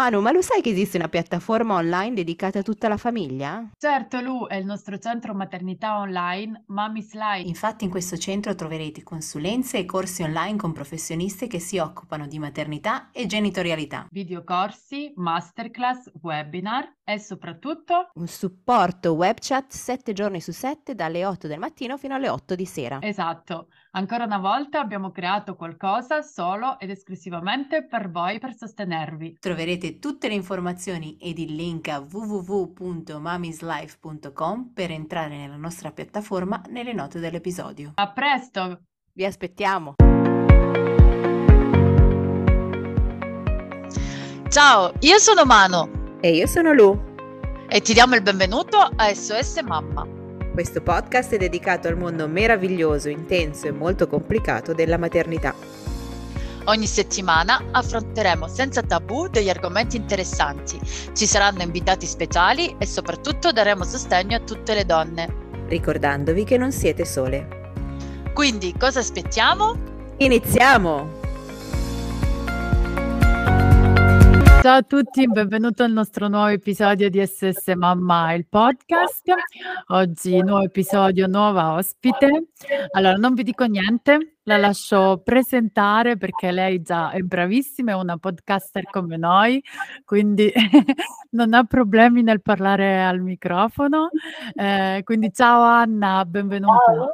Manu, ma lo sai che esiste una piattaforma online dedicata a tutta la famiglia? Certo, Lu, è il nostro centro maternità online Mommy's Life. Infatti in questo centro troverete consulenze e corsi online con professionisti che si occupano di maternità e genitorialità. Videocorsi, masterclass, webinar e soprattutto un supporto web chat 7 giorni su 7 dalle 8 del mattino fino alle 8 di sera. Esatto. Ancora una volta abbiamo creato qualcosa solo ed esclusivamente per voi per sostenervi. Troverete tutte le informazioni ed il link a www.mamislife.com per entrare nella nostra piattaforma nelle note dell'episodio. A presto! Vi aspettiamo! Ciao, io sono Mano. E io sono Lu. E ti diamo il benvenuto a SOS Mamma questo podcast è dedicato al mondo meraviglioso, intenso e molto complicato della maternità. Ogni settimana affronteremo senza tabù degli argomenti interessanti, ci saranno invitati speciali e soprattutto daremo sostegno a tutte le donne. Ricordandovi che non siete sole. Quindi cosa aspettiamo? Iniziamo! Ciao a tutti, benvenuto al nostro nuovo episodio di SS Mamma, il podcast. Oggi nuovo episodio, nuova ospite. Allora, non vi dico niente, la lascio presentare perché lei già è bravissima, è una podcaster come noi, quindi non ha problemi nel parlare al microfono. Eh, quindi ciao Anna, benvenuta. Ciao.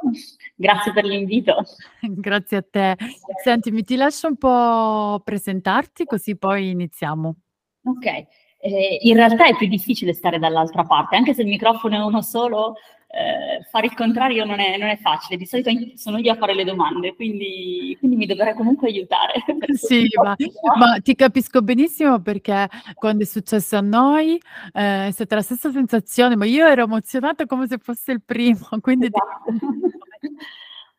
Grazie per l'invito. Grazie a te. Sentimi, ti lascio un po' presentarti così poi iniziamo. Ok, eh, in realtà è più difficile stare dall'altra parte, anche se il microfono è uno solo, eh, fare il contrario non è, non è, facile. Di solito sono io a fare le domande, quindi, quindi mi dovrei comunque aiutare. Sì, ma, ma, ti capisco benissimo perché quando è successo a noi eh, è stata la stessa sensazione, ma io ero emozionata come se fosse il primo, quindi... Esatto.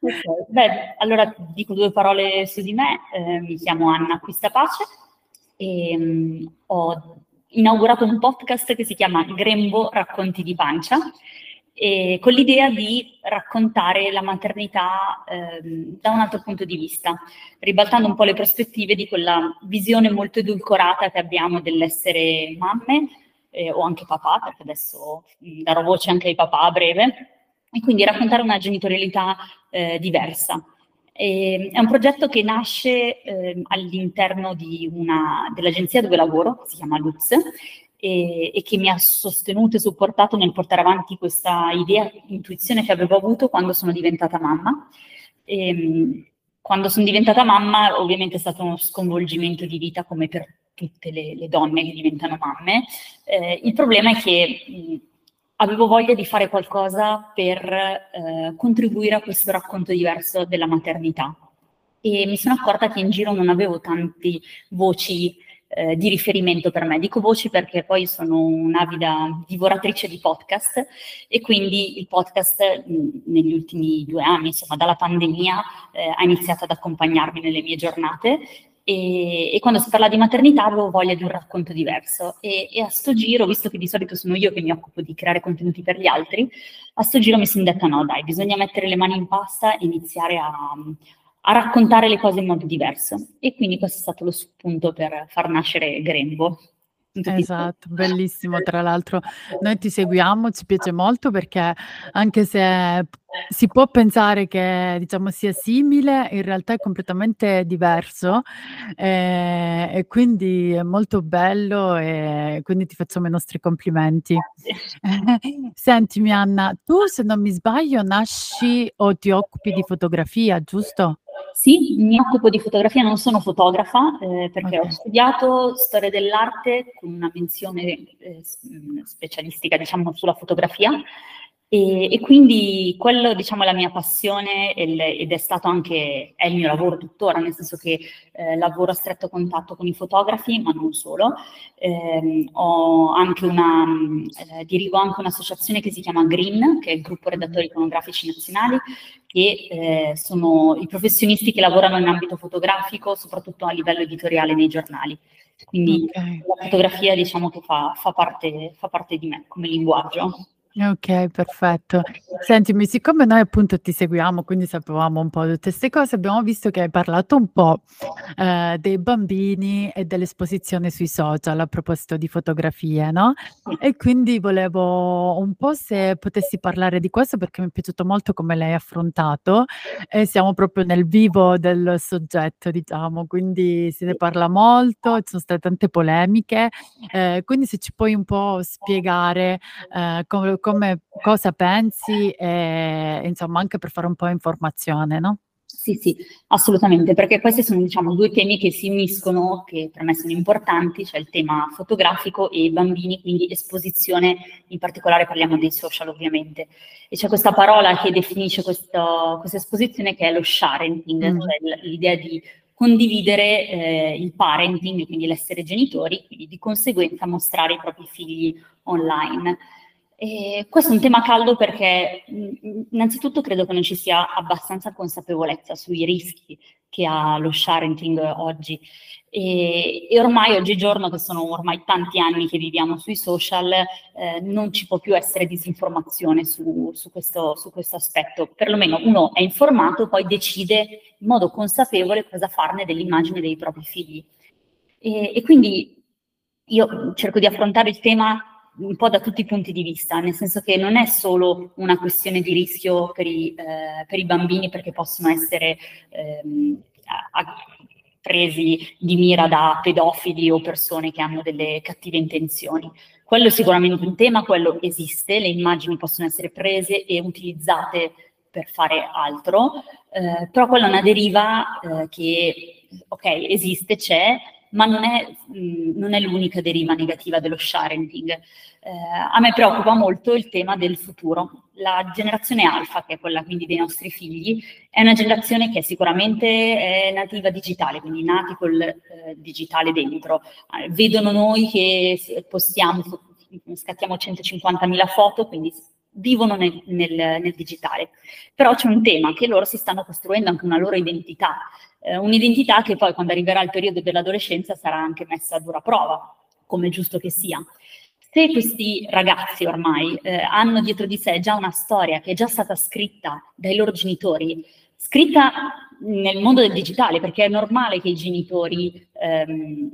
Okay. Beh, allora dico due parole su di me. Eh, mi chiamo Anna Acquistapace e um, ho inaugurato un podcast che si chiama Grembo Racconti di Pancia e con l'idea di raccontare la maternità eh, da un altro punto di vista, ribaltando un po' le prospettive di quella visione molto edulcorata che abbiamo dell'essere mamme eh, o anche papà, perché adesso darò voce anche ai papà a breve, e quindi raccontare una genitorialità eh, diversa. E, è un progetto che nasce eh, all'interno una, dell'agenzia dove lavoro, si chiama Luz, e, e, che mi ha sostenuto e supportato nel portare avanti questa idea, intuizione che avevo avuto quando sono diventata mamma. E, ehm, quando sono diventata mamma ovviamente è stato uno sconvolgimento di vita come per tutte le, le donne che diventano mamme. Eh, il problema è che mh, avevo voglia di fare qualcosa per eh, contribuire a questo racconto diverso della maternità. E mi sono accorta che in giro non avevo tante voci eh, di riferimento per me. Dico voci perché poi sono un'avida divoratrice di podcast e quindi il podcast mh, negli ultimi due anni, insomma dalla pandemia, eh, ha iniziato ad accompagnarmi nelle mie giornate e, e, quando si parla di maternità avevo voglia di un racconto diverso e, e, a sto giro, visto che di solito sono io che mi occupo di creare contenuti per gli altri, a sto giro mi sono detta no dai, bisogna mettere le mani in pasta e iniziare a, a raccontare le cose in modo diverso. E quindi questo è stato lo spunto per far nascere Grembo. Esatto, bellissimo. Tra l'altro noi ti seguiamo, ci piace molto perché anche se si può pensare che diciamo sia simile, in realtà è completamente diverso eh, e quindi è molto bello e quindi ti facciamo i nostri complimenti. Sentimi Anna, tu se non mi sbaglio nasci o ti occupi di fotografia, giusto? Sì, mi occupo di fotografia, non sono fotografa eh, perché okay. ho studiato storia dell'arte con una menzione eh, specialistica, diciamo, sulla fotografia e, e, quindi quello, diciamo, è la mia passione ed è stato anche, è il mio lavoro tuttora, nel senso che eh, lavoro a stretto contatto con i fotografi, ma non solo. Eh, ho anche una, eh, dirigo anche un'associazione che si chiama GREEN, che è il gruppo redattori iconografici nazionali, che eh, sono i professionisti che lavorano in ambito fotografico, soprattutto a livello editoriale nei giornali. Quindi okay. la fotografia, diciamo che fa, fa, parte, fa parte di me come linguaggio. Okay, perfetto. Sentimi, siccome noi appunto ti seguiamo, quindi sapevamo un po' tutte 'ste cose, abbiamo visto che hai parlato un po', ehm, dei bambini e dell'esposizione sui social a proposito di fotografie, no, e quindi volevo un po' se potessi parlare di questo perché mi è piaciuto molto come l'hai affrontato e siamo proprio nel vivo del soggetto, diciamo, quindi se ne parla molto, ci sono state tante polemiche, ehm, quindi se ci puoi un po' spiegare, ehm, come come cosa pensi, ehm, insomma anche per fare un po' informazione, no? Sì, sì, assolutamente, perché questi sono diciamo due temi che si uniscono, che per me sono importanti, cioè il tema fotografico e i bambini, quindi esposizione, in particolare parliamo dei social ovviamente. E c'è questa parola che definisce questo, questa esposizione che è lo sharenting, mm. cioè l'idea di condividere eh, il parenting, quindi l'essere genitori, quindi di conseguenza mostrare i propri figli online. E questo è un tema caldo perché innanzitutto credo che non ci sia abbastanza consapevolezza sui rischi che ha lo sharenting oggi e, e, ormai oggigiorno, che sono ormai tanti anni che viviamo sui social, eh, non ci può più essere disinformazione su, su, questo, su questo aspetto. Perlomeno uno è informato, poi decide in modo consapevole cosa farne dell'immagine dei propri figli. E, e quindi io cerco di affrontare il tema un po' da tutti i punti di vista, nel senso che non è solo una questione di rischio per i, eh, per i bambini perché possono essere ehm, presi di mira da pedofili o persone che hanno delle cattive intenzioni. Quello è sicuramente un tema, quello esiste, le immagini possono essere prese e utilizzate per fare altro, eh, però quella è una deriva eh, che, ok, esiste, c'è, ma non è, non è l'unica deriva negativa dello sharing. Eh, a me preoccupa molto il tema del futuro. La generazione alfa, che è quella quindi dei nostri figli, è una generazione che sicuramente è nativa digitale, quindi nati col eh, digitale dentro. Eh, vedono noi che postiamo, scattiamo 150.000 foto, quindi vivono nel, nel, nel, digitale. Però c'è un tema che loro si stanno costruendo anche una loro identità, eh, un'identità che poi quando arriverà il periodo dell'adolescenza sarà anche messa a dura prova, come è giusto che sia. Se questi ragazzi ormai eh, hanno dietro di sé già una storia che è già stata scritta dai loro genitori, scritta nel mondo del digitale, perché è normale che i genitori ehm,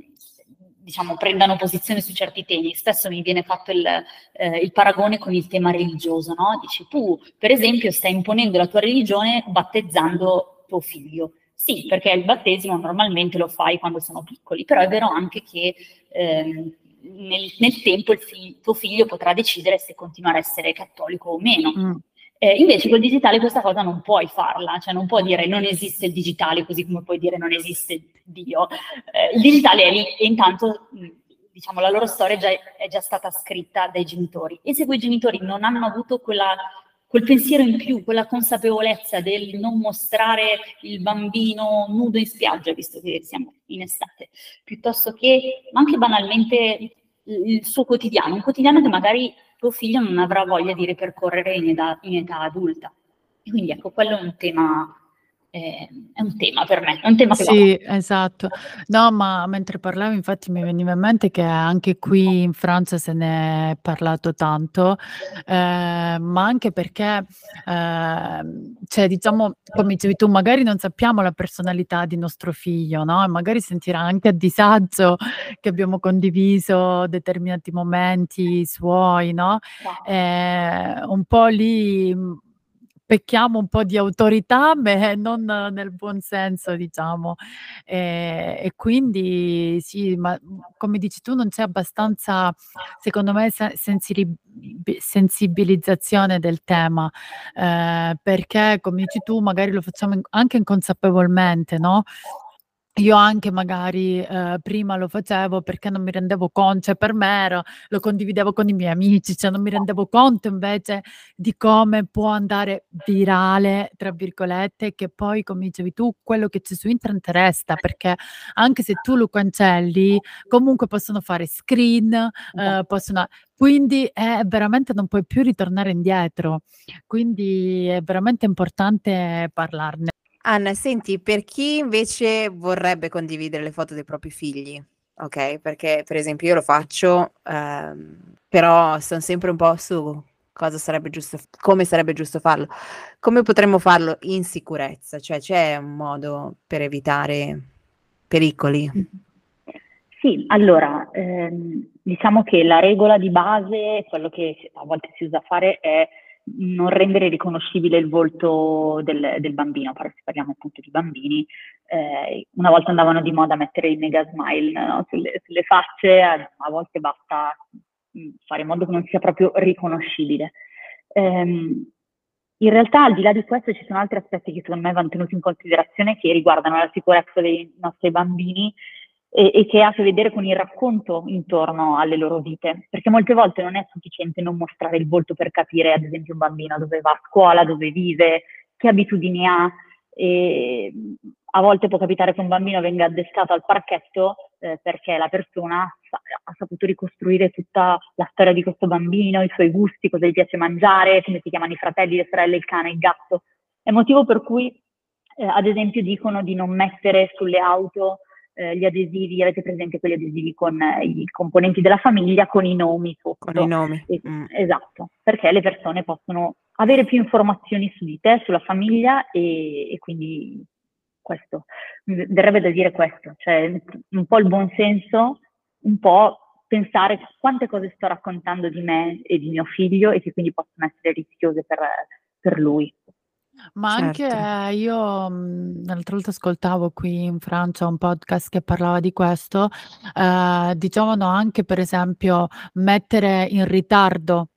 diciamo, prendano posizione su certi temi. Spesso mi viene fatto il, eh, il paragone con il tema religioso, no? Dici tu, per esempio, stai imponendo la tua religione battezzando tuo figlio. Sì, perché il battesimo normalmente lo fai quando sono piccoli, però è vero anche che ehm, nel, nel, tempo il fig- tuo figlio potrà decidere se continuare a essere cattolico o meno. Mm. Eh, invece col digitale questa cosa non puoi farla, cioè non puoi dire non esiste il digitale così come puoi dire non esiste Dio. Eh, il digitale è lì e intanto diciamo la loro storia già, è già stata scritta dai genitori e se quei genitori non hanno avuto quella quel pensiero in più, quella consapevolezza del non mostrare il bambino nudo in spiaggia, visto che siamo in estate, piuttosto che, ma anche banalmente, il suo quotidiano, un quotidiano che magari tuo figlio non avrà voglia di ripercorrere in età, in età adulta. E quindi ecco, quello è un tema è un tema per me, è un tema che Sì, va. esatto. No, ma mentre parlavo infatti mi veniva in mente che anche qui in Francia se ne è parlato tanto, eh, ma anche perché, eh, cioè diciamo, come dicevi tu, magari non sappiamo la personalità di nostro figlio, no? E magari sentirà anche a disagio che abbiamo condiviso determinati momenti suoi, no? Eh, un po' lì pecchiamo un po' di autorità, beh, non nel buon senso, diciamo. Ehm, e quindi sì, ma come dici tu non c'è abbastanza, secondo me, se sensirib sensibilizzazione del tema, ehm, perché come dici tu magari lo facciamo in anche inconsapevolmente, no? Io anche magari, ehm, prima lo facevo perché non mi rendevo con cioè per me era lo condividevo con i miei amici, cioè non mi rendevo conto invece di come può andare "virale", tra virgolette, che poi come dicevi tu, quello che c'è su internet resta, perché anche se tu lo cancelli, comunque possono fare screen, ehm, possono quindi è veramente non puoi più ritornare indietro. Quindi è veramente importante parlarne. Anna, senti, per chi invece vorrebbe condividere le foto dei propri figli, ok? Perché per esempio io lo faccio, ehm, però sono sempre un po' su cosa sarebbe giusto, come sarebbe giusto farlo. Come potremmo farlo in sicurezza? Cioè c'è un modo per evitare pericoli? Sì, allora, ehm, diciamo che la regola di base, quello che a volte si usa fare è non rendere riconoscibile il volto del, del bambino, se parliamo appunto di bambini, eh, una volta andavano di moda a mettere il mega smile no? sulle, sulle, facce, a, volte basta mm, fare in modo che non sia proprio riconoscibile. Um, in realtà al di là di questo ci sono altri aspetti che secondo me vanno tenuti in considerazione che riguardano la sicurezza dei nostri bambini e, e, che ha a che vedere con il racconto intorno alle loro vite, perché molte volte non è sufficiente non mostrare il volto per capire ad esempio un bambino dove va a scuola, dove vive, che abitudini ha e a volte può capitare che un bambino venga addescato al parchetto eh, perché la persona sa- ha saputo ricostruire tutta la storia di questo bambino, i suoi gusti, cosa gli piace mangiare, come si chiamano i fratelli, le sorelle, il cane, il gatto. È motivo per cui, eh, ad esempio, dicono di non mettere sulle auto eh, gli adesivi, avete presente quegli adesivi con eh, i componenti della famiglia con i nomi sotto. Con i nomi. Eh, mm. Esatto, perché le persone possono avere più informazioni su di te, sulla famiglia e, e quindi questo, verrebbe da dire questo, cioè un po' il buon senso, un po' pensare quante cose sto raccontando di me e di mio figlio e che quindi possono essere rischiose per, per lui. Ma anche Certo. io, mhmm, l'altra volta ascoltavo qui in Francia un podcast che parlava di questo, ehm, dicevano anche per esempio mettere in ritardo,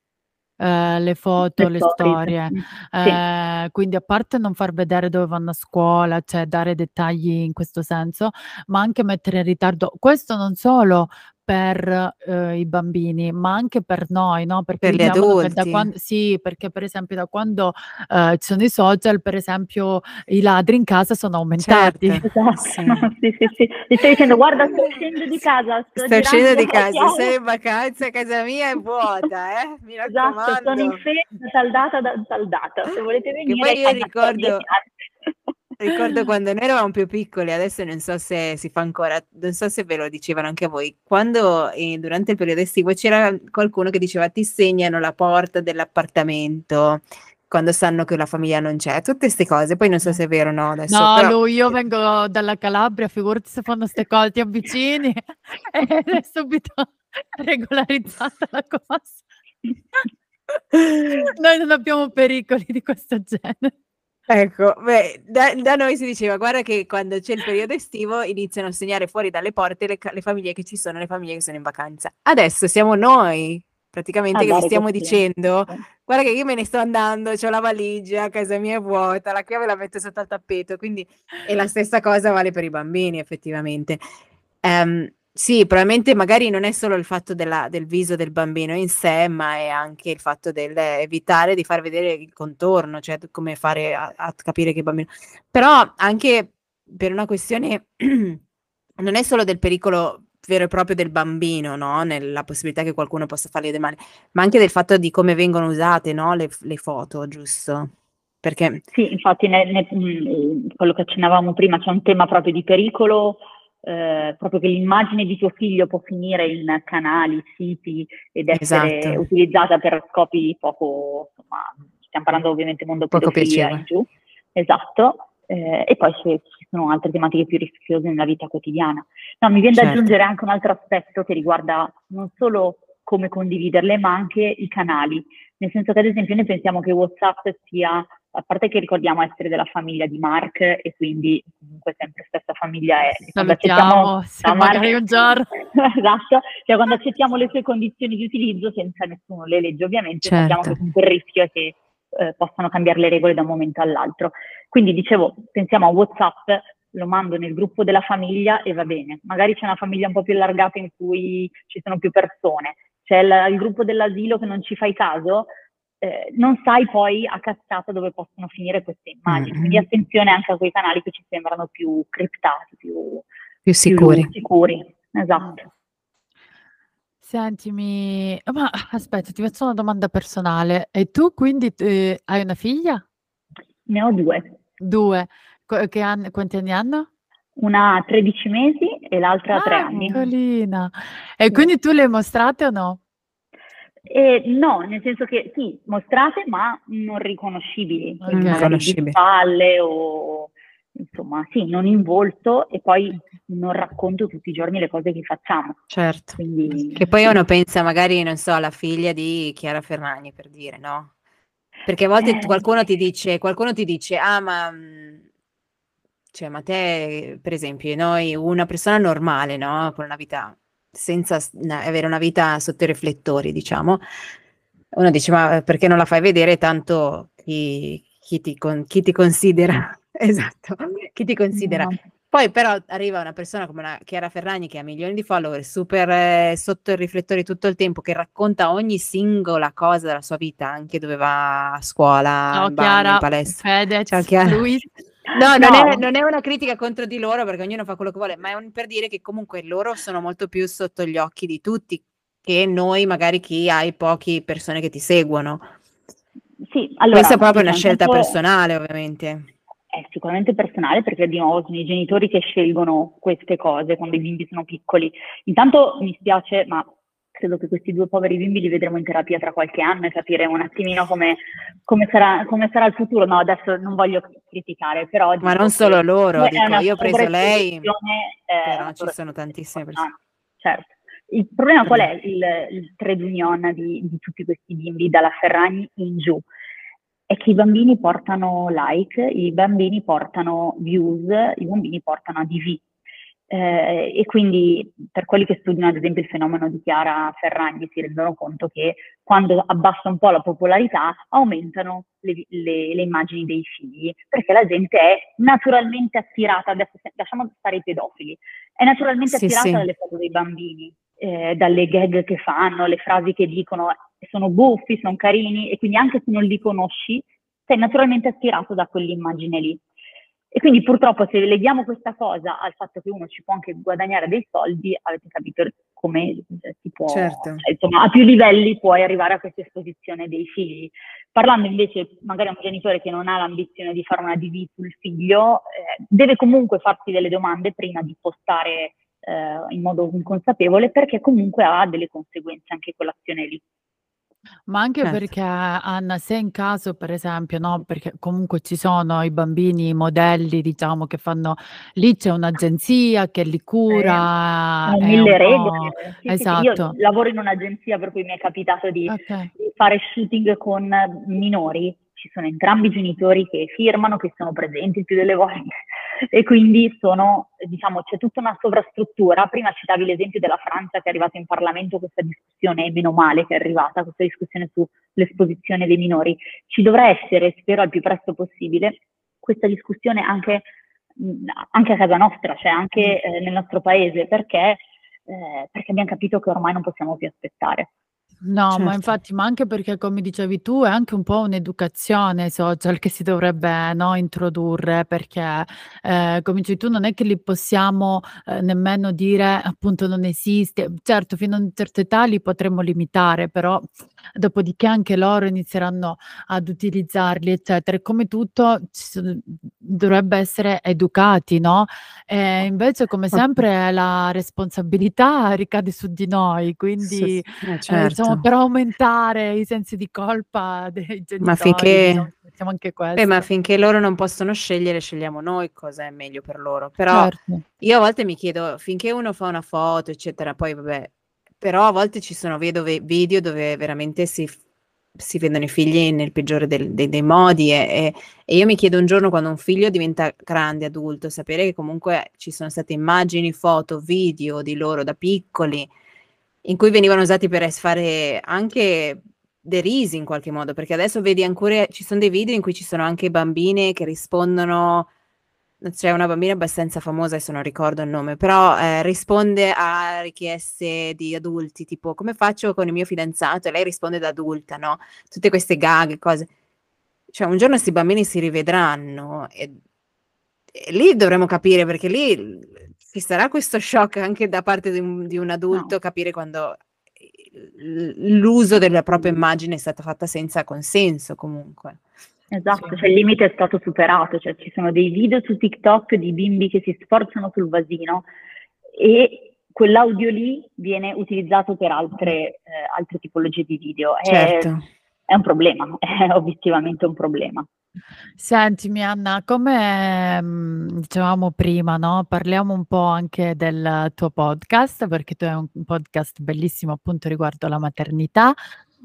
ehm, le foto, Le le storie. Sì. Ehm, quindi a parte non far vedere dove vanno a scuola, cioè dare dettagli in questo senso, ma anche mettere in ritardo questo non solo per, uhm, i bambini, ma anche per noi, no, perché Per gli adulti. sì, perché per esempio da quando, uhm, ci sono i social, per esempio, i ladri in casa sono aumentati. Certo, Esatto, sì. sì, sì, sì. Gli stai dicendo: "Guarda sto uscendo di casa, sto Sto uscendo di casa, sei chiave". in vacanza, casa mia è vuota, eh, mi Esatto, sono in raccomando. ferie tal data da tal data. Se volete Che venire poi io hai fatto 10 ricordo anni. Ricordo quando noi eravamo più piccoli, adesso non so se si fa ancora, non so se ve lo dicevano anche a voi, quando, ehm, durante il periodo estivo c'era qualcuno che diceva: "Ti segnano la porta dell'appartamento quando sanno che la famiglia non c'è", tutte 'ste cose. Poi non so se è vero o no adesso, No, però lui io vengo dalla Calabria, figurati se fanno 'ste cose, ti avvicini ed è subito regolarizzata la cosa. Noi non abbiamo pericoli di questo genere. Ecco, beh, da da noi si diceva: "Guarda che quando c'è il periodo estivo iniziano a segnare fuori dalle porte le le famiglie che ci sono, le famiglie che sono in vacanza". Adesso siamo noi praticamente A che vi stiamo questi dicendo: sì. "Guarda che io me ne sto andando, c'ho la valigia, casa mia è vuota, la chiave la metto sotto al tappeto". Quindi e la stessa cosa vale per i bambini effettivamente. Ehm, sì, probabilmente magari non è solo il fatto della del viso del bambino in sé, ma è anche il fatto del evitare di far vedere il contorno, cioè come fare a a capire che bambino però anche per una questione non è solo del pericolo vero e proprio del bambino, no, nella possibilità che qualcuno possa fargli del male, ma anche del fatto di come vengono usate, no, le le foto, giusto? Perché Sì, infatti ne ne mhmm, quello che accennavamo prima, c'è un tema proprio di pericolo, ehm, proprio che l'immagine di tuo figlio può finire in canali, siti ed essere Esatto. utilizzata per scopi poco insomma, stiam parlando ovviamente mondo Poco piacevole. giù. Esatto. Ehm, e poi ci sono altre tematiche più rischiose nella vita quotidiana. No, mi vien da Certo. aggiungere anche un altro aspetto che riguarda non solo come condividerle, ma anche i canali. Nel senso che ad esempio noi pensiamo che WhatsApp sia a parte che ricordiamo essere della famiglia di Mark e quindi comunque sempre stessa famiglia è e quando accettiamo se ciao Mark magari un giorno. esatto, cioè quando accettiamo le sue condizioni di utilizzo senza nessuno le legge ovviamente, sappiamo che Certo. comunque il rischio è che, ehm, possano cambiare le regole da un momento all'altro. Quindi dicevo, pensiamo a WhatsApp, lo mando nel gruppo della famiglia e va bene. Magari c'è una famiglia un po' più allargata in cui ci sono più persone, c'è il il gruppo dell'asilo che non ci fai caso, ehm, non sai poi a cascata dove possono finire queste immagini. Quindi Mh-mh. attenzione anche a quei canali che ci sembrano più criptati, più Più più sicuri. sicuri. Esatto. Sentimi ma aspetta, ti faccio una domanda personale. E tu quindi t ehm, hai una figlia? Ne ho 2. 2. Co che ann quanti anni hanno? Una ha 13 mesi e l'altra ha 3 Ah, anni. piccolina. E Sì. quindi tu le hai mostrate o no? Eh, no, nel senso che sì, mostrate ma non riconoscibili, quindi magari di Riconoscibili. spalle o insomma sì, non in volto e poi non racconto tutti i giorni le cose che facciamo. Certo. Quindi Che poi uno pensa magari, non so, alla figlia di Chiara Ferragni, per dire, no? Perché a volte Eh. qualcuno ti dice, qualcuno ti dice, ah, ma, mh, cioè, ma te, per esempio, noi, una persona normale, no? Con una vita, senza avere una vita sotto i riflettori, diciamo, uno dice, ma perché non la fai vedere? Tanto chi, chi ti, con- chi ti considera, esatto, chi ti considera. no. Poi però arriva una persona come una Chiara Ferragni che ha milioni di follower, super eh, sotto i riflettori tutto il tempo, che racconta ogni singola cosa della sua vita, anche dove va a scuola, Ciao in bagno, Chiara, in palestra. Fedez, Ciao Chiara. Luis. No, non, No. È, non è una critica contro di loro perché ognuno fa quello che vuole, ma è un- per dire che comunque loro sono molto più sotto gli occhi di tutti che noi, magari chi hai poche persone che ti seguono. Sì, allora, Questa è proprio una scelta personale, ovviamente. È sicuramente personale perché di nuovo sono i genitori che scelgono queste cose quando i bimbi sono piccoli. Intanto mi spiace, ma credo che questi due poveri bimbi li vedremo in terapia tra qualche anno e capire un attimino come, come sarà, come sarà il futuro. No, adesso non voglio criticare, però... Ma dico non solo loro, dico, io ho preso lei, eh, però ci sono tantissime persone. importante. Certo. Il problema qual è? Il, il trade union di, di tutti questi bimbi dalla Ferragni in giù è che i bambini portano like, i bambini portano views, i bambini portano ADV. Eh, e quindi per quelli che studiano ad esempio il fenomeno di Chiara Ferragni si rendono conto che quando abbassa un po' la popolarità aumentano le, le- le immagini dei figli, perché la gente è naturalmente attirata, adesso lasciamo stare i pedofili, è naturalmente Sì, attirata sì. dalle foto dei bambini, eh, dalle gag che fanno, le frasi che dicono, sono buffi, sono carini e quindi anche se non li conosci sei naturalmente attirato da quell'immagine lì. E quindi purtroppo se leghiamo questa cosa al fatto che uno ci può anche guadagnare dei soldi, avete capito come eh, si può, Certo. cioè, insomma, a più livelli puoi arrivare a questa esposizione dei figli. Parlando invece magari a un genitore che non ha l'ambizione di fare una DV sul figlio, eh, deve comunque farsi delle domande prima di postare eh, in modo inconsapevole perché comunque ha delle conseguenze anche quell'azione lì. Ma anche Certo. perché Anna, se in caso, per esempio, no, perché comunque ci sono i bambini, i modelli, diciamo, che fanno, lì c'è un'agenzia che li cura, Sono è mille un regole. Sì, sì, sì. Io Esatto. lavoro in un'agenzia per cui mi è capitato di Ok. di fare shooting con minori, ci sono entrambi i genitori che firmano, che sono presenti il più delle volte e quindi sono, diciamo, c'è tutta una sovrastruttura. Prima citavi l'esempio della Francia che è arrivata in Parlamento questa discussione, e meno male che è arrivata questa discussione sull'esposizione dei minori. Ci dovrà essere, spero al più presto possibile, questa discussione anche, anche a casa nostra, cioè anche eh, nel nostro paese, perché, eh, perché abbiamo capito che ormai non possiamo più aspettare. No, ma Certo. infatti, ma anche perché, come dicevi tu, è anche un po' un'educazione ai social che si dovrebbe, no, introdurre, perché, eh, come dici tu, non è che li possiamo eh, nemmeno dire appunto non esiste. Certo, fino a una certa età li potremmo limitare, però dopodiché anche loro inizieranno ad utilizzarli, eccetera. E come tutto ci dovrebbe essere educati, no? E invece, come sempre, la responsabilità ricade su di noi, quindi eh, eh, certo. diciamo, per aumentare i sensi di colpa dei genitori, Ma finché, diciamo che facciamo anche eh, ma finché loro non possono scegliere, scegliamo noi cosa è meglio per loro. Però Certo. io a volte mi chiedo, finché uno fa una foto, eccetera, poi vabbè, però a volte ci sono vedo ve- video dove veramente si, si vedono i figli nel peggiore del- dei, dei modi e, e- io mi chiedo un giorno quando un figlio diventa grande, adulto, sapere che comunque ci sono state immagini, foto, video di loro da piccoli in cui venivano usati per fare anche derisi in qualche modo, perché adesso vedi ancora, ci sono dei video in cui ci sono anche bambine che rispondono, c'è una bambina abbastanza famosa, adesso non ricordo il nome, però eh, risponde a richieste di adulti, tipo come faccio con il mio fidanzato? E lei risponde da adulta, no? Tutte queste gag, cose. Cioè un giorno questi bambini si rivedranno e, e lì dovremo capire, perché lì ci sarà questo shock anche da parte di un, di un adulto No. capire quando l'uso della propria immagine è stata fatta senza consenso comunque. Esatto, Sì. cioè il limite è stato superato, cioè ci sono dei video su TikTok di bimbi che si sforzano sul vasino e quell'audio lì viene utilizzato per altre, eh, altre tipologie di video. Certo. È, è un problema, è obiettivamente un problema. Sentimi Anna, come mm, dicevamo prima, no? Parliamo un po' anche del tuo podcast, perché tu hai un podcast bellissimo appunto riguardo la maternità.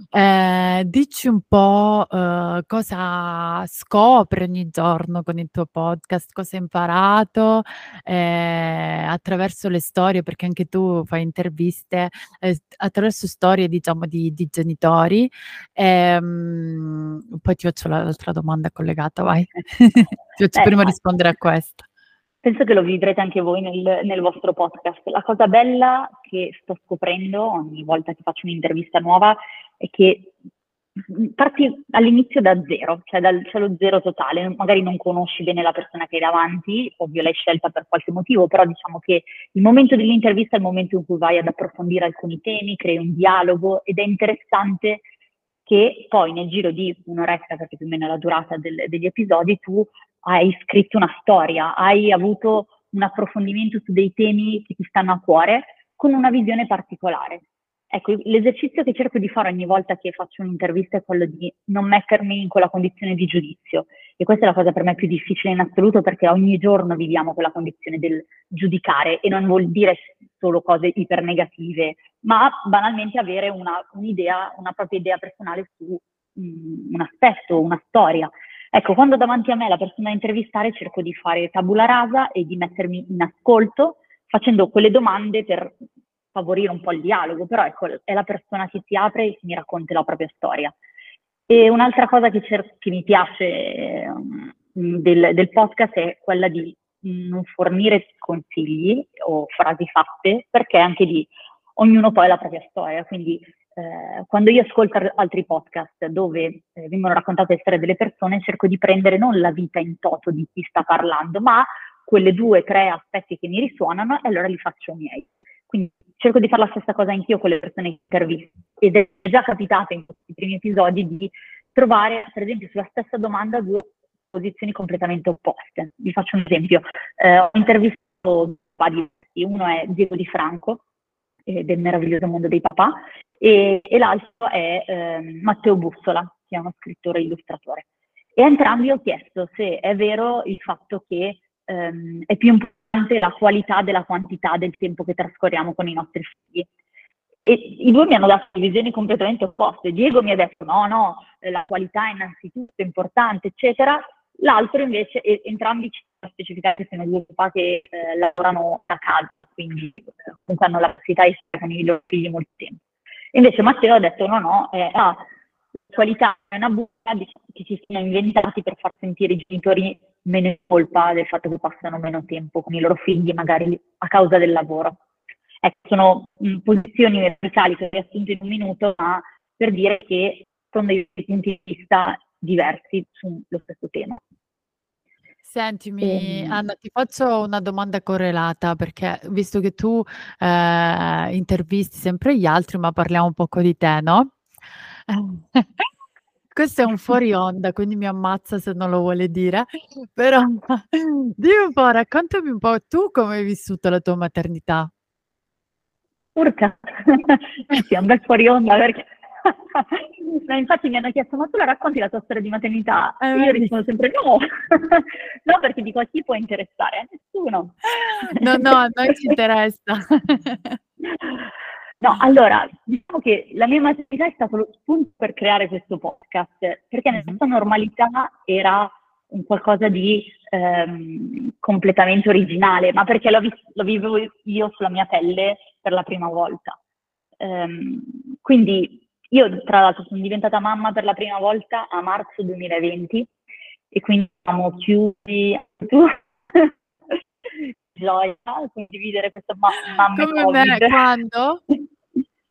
Ehm, dici un po', uhm, cosa scopri ogni giorno con il tuo podcast, cosa hai imparato, ehm, attraverso le storie, perché anche tu fai interviste, ehm, attraverso storie diciamo di di genitori. Ehm, poi ti faccio l'altra domanda collegata, vai. Ti faccio Eh, prima ma rispondere a questa. Penso che lo vivrete anche voi nel, nel vostro podcast. La cosa bella che sto scoprendo ogni volta che faccio un'intervista nuova è che parti all'inizio da zero, cioè dal c'è lo zero totale, magari non conosci bene la persona che hai davanti, ovvio l'hai scelta per qualche motivo, però diciamo che il momento dell'intervista è il momento in cui vai ad approfondire alcuni temi, crei un dialogo ed è interessante che poi nel giro di un'oretta, perché più o meno è la durata del, degli episodi, tu hai scritto una storia, hai avuto un approfondimento su dei temi che ti stanno a cuore con una visione particolare. Ecco, l'esercizio che cerco di fare ogni volta che faccio un'intervista è quello di non mettermi in quella condizione di giudizio. E questa è la cosa per me più difficile in assoluto perché ogni giorno viviamo quella condizione del giudicare e non vuol dire solo cose iper negative, ma banalmente avere una, un'idea, una propria idea personale su um, un aspetto, una storia. Ecco, quando davanti a me la persona da intervistare cerco di fare tabula rasa e di mettermi in ascolto facendo quelle domande per favorire un po' il dialogo, però ecco, è la persona che si apre e mi racconta la propria storia. E un'altra cosa che, cer- che mi piace um, del, del, podcast è quella di non fornire consigli o frasi fatte, perché anche lì ognuno poi ha la propria storia, quindi eh, quando io ascolto altri podcast dove eh, vengono raccontate le storie delle persone, cerco di prendere non la vita in toto di chi sta parlando, ma quelle due o tre aspetti che mi risuonano e allora li faccio miei. Quindi cerco di fare la stessa cosa anch'io con le persone che intervisto ed è già capitato in questi primi episodi di trovare, per esempio, sulla stessa domanda due posizioni completamente opposte. Vi faccio un esempio. Eh, ho intervistato vari, uno è Diego Di Franco, eh, del meraviglioso mondo dei papà, e, e l'altro è eh, Matteo Bussola, che è uno scrittore e illustratore. E entrambi ho chiesto se è vero il fatto che ehm, è più importante la qualità della quantità del tempo che trascorriamo con i nostri figli. E i due mi hanno dato visioni completamente opposte. Diego mi ha detto no, no, la qualità è innanzitutto importante, eccetera. L'altro invece, entrambi ci hanno specificato che sono due papà che eh, lavorano da casa, quindi eh, comunque hanno la possibilità di stare con i loro figli molto tempo. Invece Matteo ha detto no, no, eh, ah, la qualità è una buca che ci siano inventati per far sentire i genitori meno colpa del fatto che passano meno tempo con i loro figli, magari a causa del lavoro. Ecco, sono posizioni verticali che ho riassunto in un minuto, ma per dire che sono dei punti di vista diversi sullo stesso tema. Sentimi, ehm. Anna, ti faccio una domanda correlata perché visto che tu eh, intervisti sempre gli altri, ma parliamo un poco di te, no? Questo è un fuori onda, quindi mi ammazza se non lo vuole dire. Però dimmi un po', raccontami un po' tu come hai vissuto la tua maternità. Urca, sì, è un bel fuori onda perché no, infatti mi hanno chiesto ma tu la racconti la tua storia di maternità? Eh, io rispondo sempre no, no perché dico a chi può interessare? A nessuno. No, no, a noi ci interessa. No, allora, diciamo che la mia maternità è stato lo spunto per creare questo podcast, perché nella sua normalità era un qualcosa di ehm, completamente originale, ma perché lo, vi- lo, vivevo io sulla mia pelle per la prima volta. Um, quindi io tra l'altro sono diventata mamma per la prima volta a marzo 2020 e quindi siamo chiusi gioia condividere questa ma- mamma Come me, quando?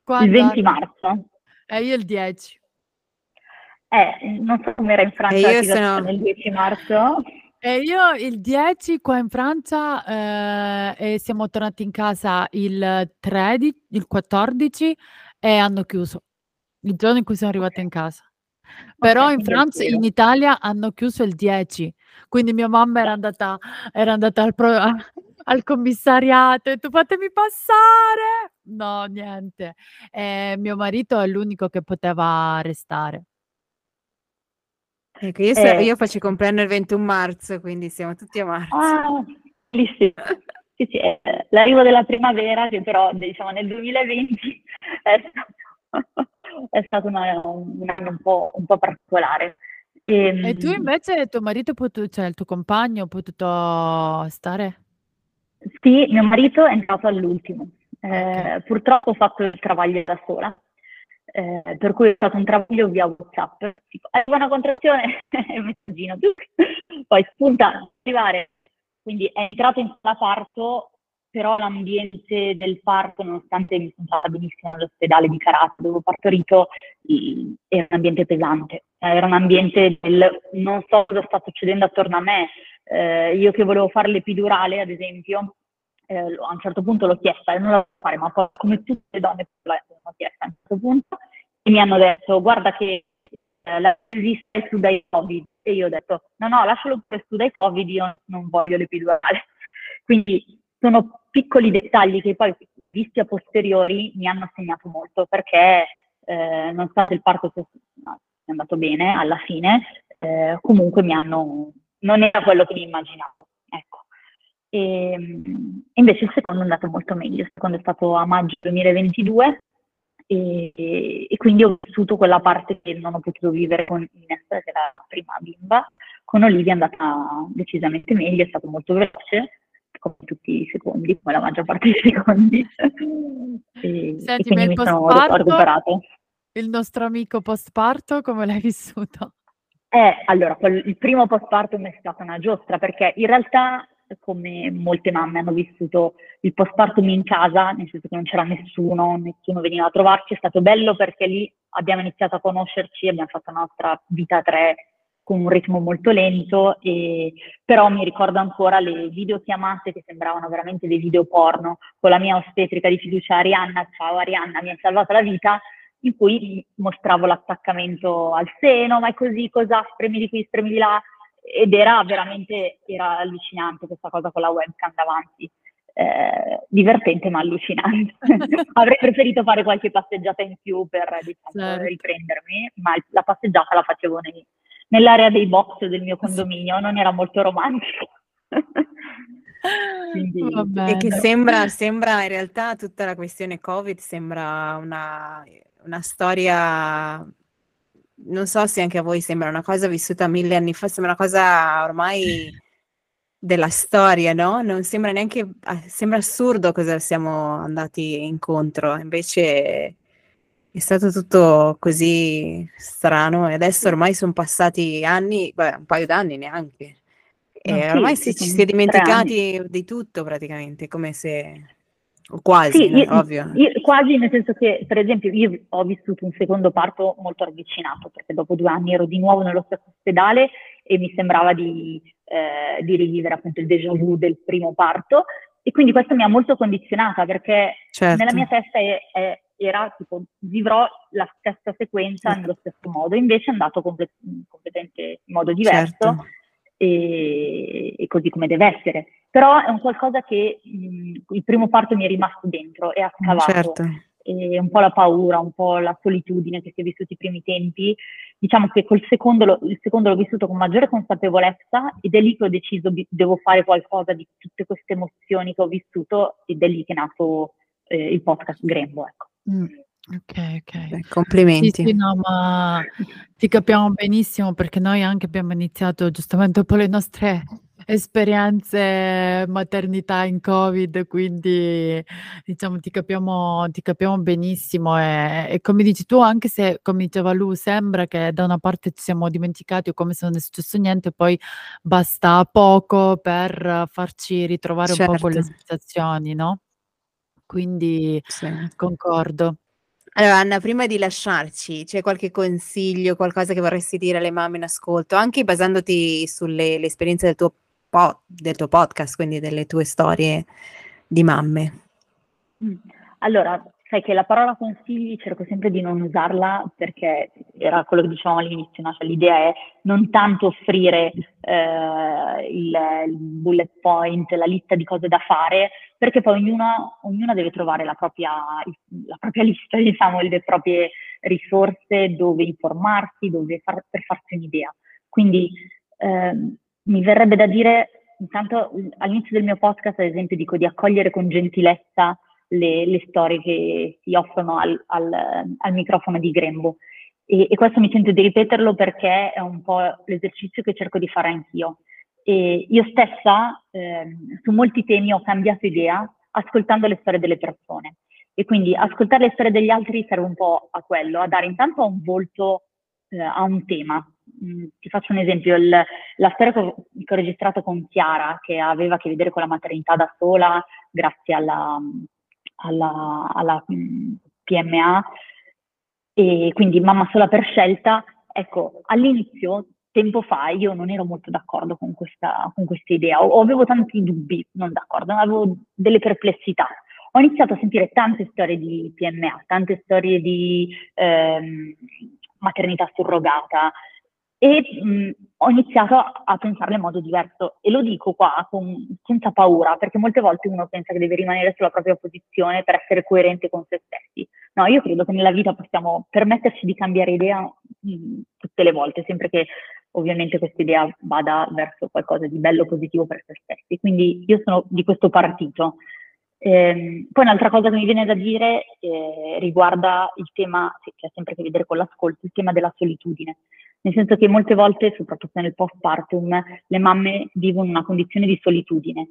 Quando? Il 20 marzo. Eh, io il 10. Eh, non so come era in Francia e io sono... il 10 marzo. E io il 10 qua in Francia eh, e siamo tornati in casa il 13, il 14 e hanno chiuso. Il giorno in cui siamo arrivati in casa. Però okay, in Francia, in Italia hanno chiuso il 10 Quindi mia mamma era andata, era andata al, pro, al commissariato e tu fatemi passare. No, niente. E mio marito è l'unico che poteva restare. Ecco, io, eh. io faccio compleanno il 21 marzo, quindi siamo tutti a marzo. Ah, sì, sì. sì, sì l'arrivo della primavera, che però diciamo nel 2020 è stato, è stato una, un anno un po', un po particolare. E, e, tu invece, tuo marito, potuto, cioè il tuo compagno, ha potuto stare? Sì, mio marito è entrato all'ultimo. Eh, purtroppo ho fatto il travaglio da sola, eh, per cui è stato un travaglio via WhatsApp. Tipo, è una contrazione, messaggino, poi spunta arrivare. Quindi è entrato in sala parto, però l'ambiente del parto, nonostante mi sono stata benissimo all'ospedale di Carazzo dove ho partorito, era un ambiente pesante. Era un ambiente del non so cosa sta succedendo attorno a me, eh, io che volevo fare l'epidurale, ad esempio, eh, a un certo punto l'ho chiesta e non la volevo fare, ma poi come tutte le donne l'ho chiesta a un certo punto e mi hanno detto guarda che eh, la resiste su dai covid. E io ho detto no no lascialo pure su dai covid io non voglio l'epidurale. Quindi sono piccoli dettagli che poi visti a posteriori mi hanno segnato molto perché eh, nonostante il parto sia andato bene alla fine eh, comunque mi hanno non era quello che mi immaginavo. Ecco. E, invece il secondo è andato molto meglio, il secondo è stato a maggio 2022 e, e, quindi ho vissuto quella parte che non ho potuto vivere con Ines, che era la prima bimba. Con Olivia è andata decisamente meglio, è stato molto veloce, come tutti i secondi, come la maggior parte dei secondi. e, Senti, e quindi mi sono recuperato. Il nostro amico post parto, come l'hai vissuto? Eh, allora, il primo postpartum è stata una giostra perché in realtà, come molte mamme hanno vissuto il postpartum in casa, nel senso che non c'era nessuno, nessuno veniva a trovarci, è stato bello perché lì abbiamo iniziato a conoscerci, abbiamo fatto la nostra vita a tre con un ritmo molto lento, e, però mi ricordo ancora le videochiamate che sembravano veramente dei video porno con la mia ostetrica di fiducia Arianna, ciao Arianna, mi hai salvato la vita, in cui mostravo l'attaccamento al seno, ma è così, cosa, spremi di qui, spremi di là, ed era veramente era allucinante questa cosa con la webcam davanti. Eh, divertente ma allucinante. Avrei preferito fare qualche passeggiata in più per diciamo, certo. riprendermi, ma la passeggiata la facevo nei, nell'area dei box del mio condominio, non era molto romantico. Quindi, e che sembra, sembra in realtà tutta la questione Covid sembra una una storia, non so se anche a voi sembra una cosa vissuta mille anni fa, sembra una cosa ormai della storia, no? Non sembra neanche, ah, sembra assurdo cosa siamo andati incontro, invece è stato tutto così strano e adesso ormai sono passati anni, beh, un paio d'anni neanche. E no, ormai sì, si, ci si è dimenticati di tutto praticamente, come se Quasi, sì, io, ovvio. Io, quasi nel senso che, per esempio, io ho vissuto un secondo parto molto ravvicinato, perché dopo due anni ero di nuovo nello stesso ospedale e mi sembrava di, eh, di rivivere appunto il déjà vu del primo parto. E quindi questo mi ha molto condizionata, perché certo. nella mia testa è, è, era tipo, vivrò la stessa sequenza nello stesso modo, invece è andato complet- completamente in modo diverso. Certo e, e, così come deve essere. Però è un qualcosa che mh, il primo parto mi è rimasto dentro e ha scavato. Certo. E un po' la paura, un po' la solitudine che si è vissuti i primi tempi. Diciamo che col secondo, lo, il secondo l'ho vissuto con maggiore consapevolezza ed è lì che ho deciso che devo fare qualcosa di tutte queste emozioni che ho vissuto ed è lì che è nato eh, il podcast Grembo. Ecco. Mm. Ok, ok. Beh, complimenti. Sì, sì, no, ma ti capiamo benissimo perché noi anche abbiamo iniziato giustamente dopo le nostre esperienze maternità in Covid, quindi diciamo ti capiamo, ti capiamo benissimo e, e come dici tu, anche se come diceva lui, sembra che da una parte ci siamo dimenticati o come se non è successo niente, poi basta poco per farci ritrovare certo. un po' con le certo. sensazioni, no? Quindi sì. concordo. Allora, Anna, prima di lasciarci, c'è qualche consiglio, qualcosa che vorresti dire alle mamme in ascolto, anche basandoti sulle esperienze del tuo, po- del tuo podcast, quindi delle tue storie di mamme? Mm. Allora, sai che la parola consigli cerco sempre di non usarla perché era quello che dicevamo all'inizio, no? cioè, l'idea è non tanto offrire eh, il, il, bullet point, la lista di cose da fare, perché poi ognuno, ognuna deve trovare la propria, la propria lista, diciamo, le proprie risorse dove informarsi, dove far, per farsi un'idea. Quindi eh, mi verrebbe da dire, intanto all'inizio del mio podcast, ad esempio, dico di accogliere con gentilezza le, le storie che si offrono al, al, al microfono di Grembo. E, e, questo mi sento di ripeterlo perché è un po' l'esercizio che cerco di fare anch'io. E io stessa eh, su molti temi ho cambiato idea ascoltando le storie delle persone. E quindi ascoltare le storie degli altri serve un po' a quello, a dare intanto un volto eh, a un tema. Mm, ti faccio un esempio, il, la storia che ho, che ho registrato con Chiara, che aveva a che vedere con la maternità da sola, grazie alla, alla, alla PMA e quindi mamma sola per scelta, ecco, all'inizio, tempo fa, io non ero molto d'accordo con questa, con questa idea, o avevo tanti dubbi, non d'accordo, avevo delle perplessità. Ho iniziato a sentire tante storie di PMA, tante storie di ehm, maternità surrogata, e mh, ho iniziato a pensarle in modo diverso e lo dico qua con, senza paura perché molte volte uno pensa che deve rimanere sulla propria posizione per essere coerente con se stessi. No, io credo che nella vita possiamo permetterci di cambiare idea mh, tutte le volte, sempre che ovviamente questa idea vada verso qualcosa di bello, positivo per se stessi. Quindi io sono di questo partito. Eh, poi un'altra cosa che mi viene da dire eh, riguarda il tema, che ha sempre a che vedere con l'ascolto, il tema della solitudine nel senso che molte volte, soprattutto nel postpartum, le mamme vivono una condizione di solitudine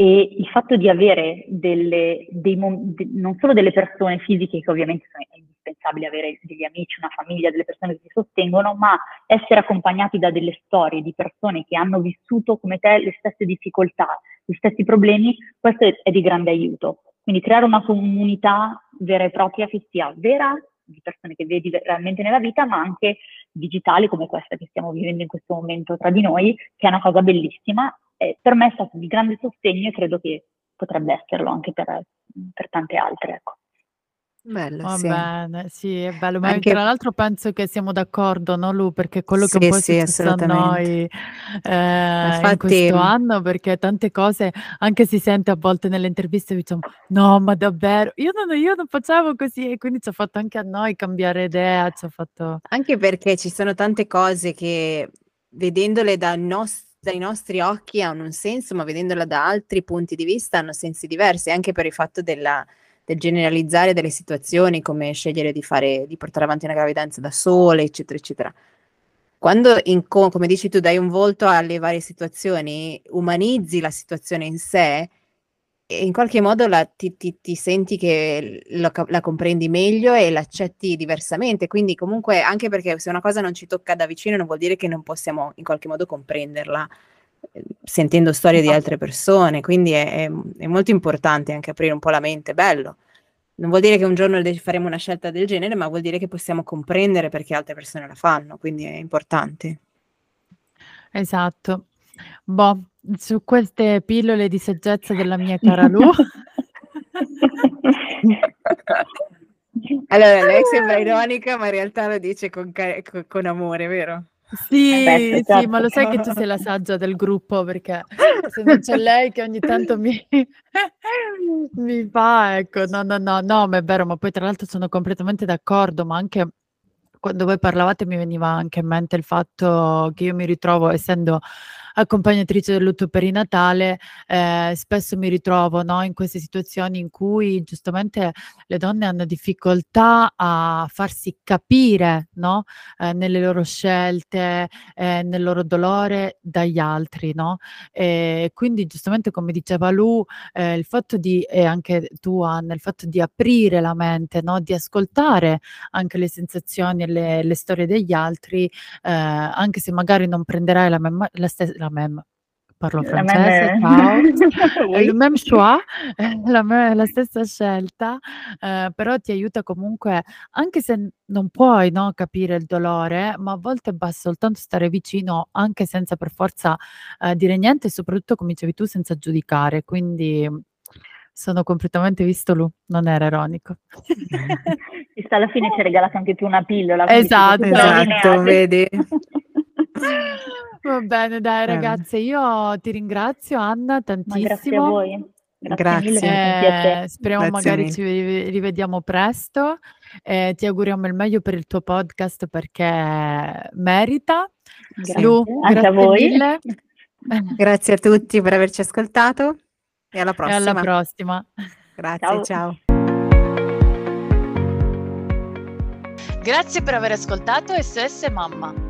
e il fatto di avere delle, dei, non solo delle persone fisiche, che ovviamente sono indispensabili avere degli amici, una famiglia, delle persone che ti sostengono, ma essere accompagnati da delle storie di persone che hanno vissuto come te le stesse difficoltà, gli stessi problemi, questo è, è di grande aiuto. Quindi creare una comunità vera e propria che sia vera di persone che vedi realmente nella vita, ma anche digitali come questa che stiamo vivendo in questo momento tra di noi, che è una cosa bellissima. E per me è stato di grande sostegno e credo che potrebbe esserlo anche per, per tante altre. Ecco. Bello, Va sì. bene, sì, è bello, ma Anche tra l'altro penso che siamo d'accordo, no Lu? Perché quello che un Sì, po' è sì, successo a assolutamente. noi eh, in Infatti questo anno, perché tante cose anche si sente a volte nelle interviste, diciamo, no, ma davvero, io non, io non facevo così, e quindi ci ha fatto anche a noi cambiare idea, ci ha fatto... Anche perché ci sono tante cose che vedendole da nos- dai nostri occhi hanno un senso, ma vedendola da altri punti di vista hanno sensi diversi, anche per il fatto della, del generalizzare delle situazioni, come scegliere di fare, di portare avanti una gravidanza da sole, eccetera, eccetera. Quando, in co- come dici tu, dai un volto alle varie situazioni, umanizzi la situazione in sé, e in qualche modo la, ti, ti, ti, senti che lo, la comprendi meglio e l'accetti diversamente. Quindi, comunque, anche perché se una cosa non ci tocca da vicino, non vuol dire che non possiamo in qualche modo comprenderla sentendo storie di altre persone. Quindi è, è, è, molto importante anche aprire un po' la mente. Bello. Non vuol dire che un giorno faremo una scelta del genere, ma vuol dire che possiamo comprendere perché altre persone la fanno. Quindi è importante. Esatto. Boh, su queste pillole di saggezza della mia cara Lu. allora, lei sembra ironica, ma in realtà lo dice con, con, con amore, vero? Sì, Aspetta, certo. sì, ma lo sai che tu sei la saggia del gruppo perché se non c'è lei che ogni tanto mi, mi fa, ecco, no, no, no, no, ma è vero, ma poi tra l'altro sono completamente d'accordo, ma anche quando voi parlavate mi veniva anche in mente il fatto che io mi ritrovo essendo accompagnatrice del lutto perinatale, eh, spesso mi ritrovo no, in queste situazioni in cui giustamente le donne hanno difficoltà a farsi capire no, eh, nelle loro scelte, eh, nel loro dolore dagli altri. No? E quindi giustamente come diceva Lu, eh, il fatto di, e anche tu Anna, il fatto di aprire la mente, no? di ascoltare anche le sensazioni e le, le storie degli altri, eh, anche se magari non prenderai la, mem- la stessa la même parlo francese, ciao, oui. il même choix, la, me, la stessa scelta, eh, però ti aiuta comunque, anche se non puoi no, capire il dolore, ma a volte basta soltanto stare vicino, anche senza per forza eh, dire niente e soprattutto, come dicevi tu, senza giudicare. Quindi Sono completamente visto Lu, non era ironico. Alla fine ci hai regalato anche tu una pillola. Esatto, esatto, vedi. Va bene, dai ragazze, io ti ringrazio Anna tantissimo. Ma grazie a voi. Grazie. Mille, eh, speriamo grazie magari ci rivediamo presto. Eh, ti auguriamo il meglio per il tuo podcast perché merita. Grazie. Lu, Anche grazie a voi. Mille. Grazie a tutti per averci ascoltato e alla prossima. E alla prossima. Grazie, ciao. ciao. Grazie per aver ascoltato SOS Mamma.